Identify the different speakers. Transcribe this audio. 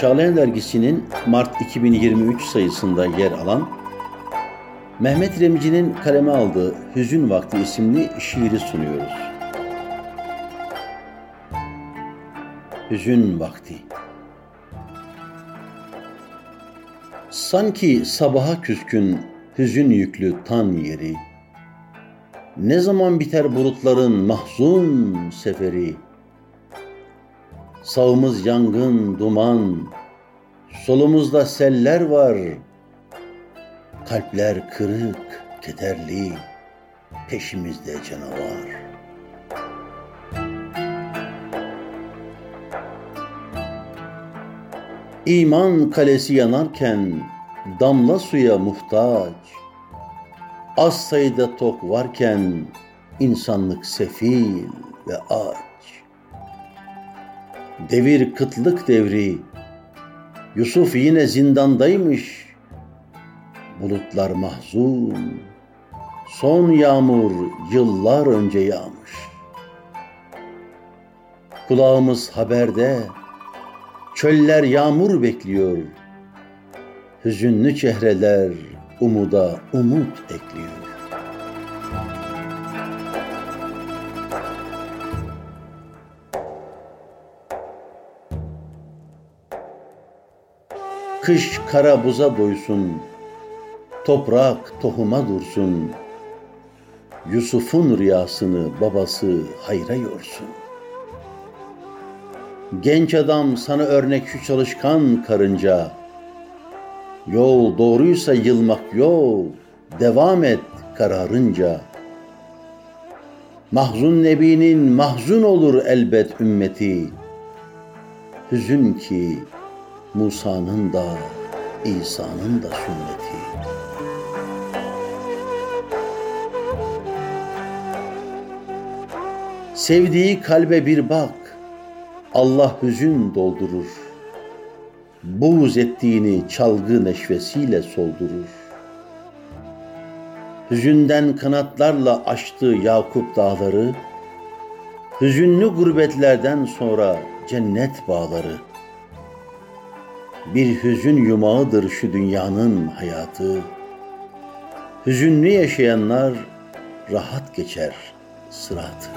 Speaker 1: Çağlayan Dergisi'nin Mart 2023 sayısında yer alan Mehmet Remici'nin kaleme aldığı Hüzün Vakti isimli şiiri sunuyoruz. Hüzün Vakti Sanki sabaha küskün hüzün yüklü tan yeri Ne zaman biter bulutların mahzun seferi Sağımız yangın, duman, solumuzda seller var. Kalpler kırık, kederli, peşimizde canavar. İman kalesi yanarken damla suya muhtaç. Az sayıda tok varken insanlık sefil ve aç. Devir kıtlık devri. Yusuf yine zindandaymış. Bulutlar mahzun. Son yağmur yıllar önce yağmış. Kulağımız haberde. Çöller yağmur bekliyor. Hüzünlü çehreler umuda umut ekliyor. Kış kara buza doysun, toprak tohuma dursun. Yusuf'un rüyasını babası hayra yorsun. Genç adam sana örnek şu çalışkan karınca. Yol doğruysa yılmak yol, devam et kararınca. Mahzun Nebi'nin mahzun olur elbet ümmeti. Hüzün ki Musa'nın da İsa'nın da sünneti. Sevdiği kalbe bir bak, Allah hüzün doldurur. Buğz ettiğini çalgı neşvesiyle soldurur. Hüzünden kanatlarla açtı Yakup dağları, Hüzünlü gurbetlerden sonra cennet bağları. Bir hüzün yumağıdır şu dünyanın hayatı. Hüzünlü yaşayanlar rahat geçer sıratı.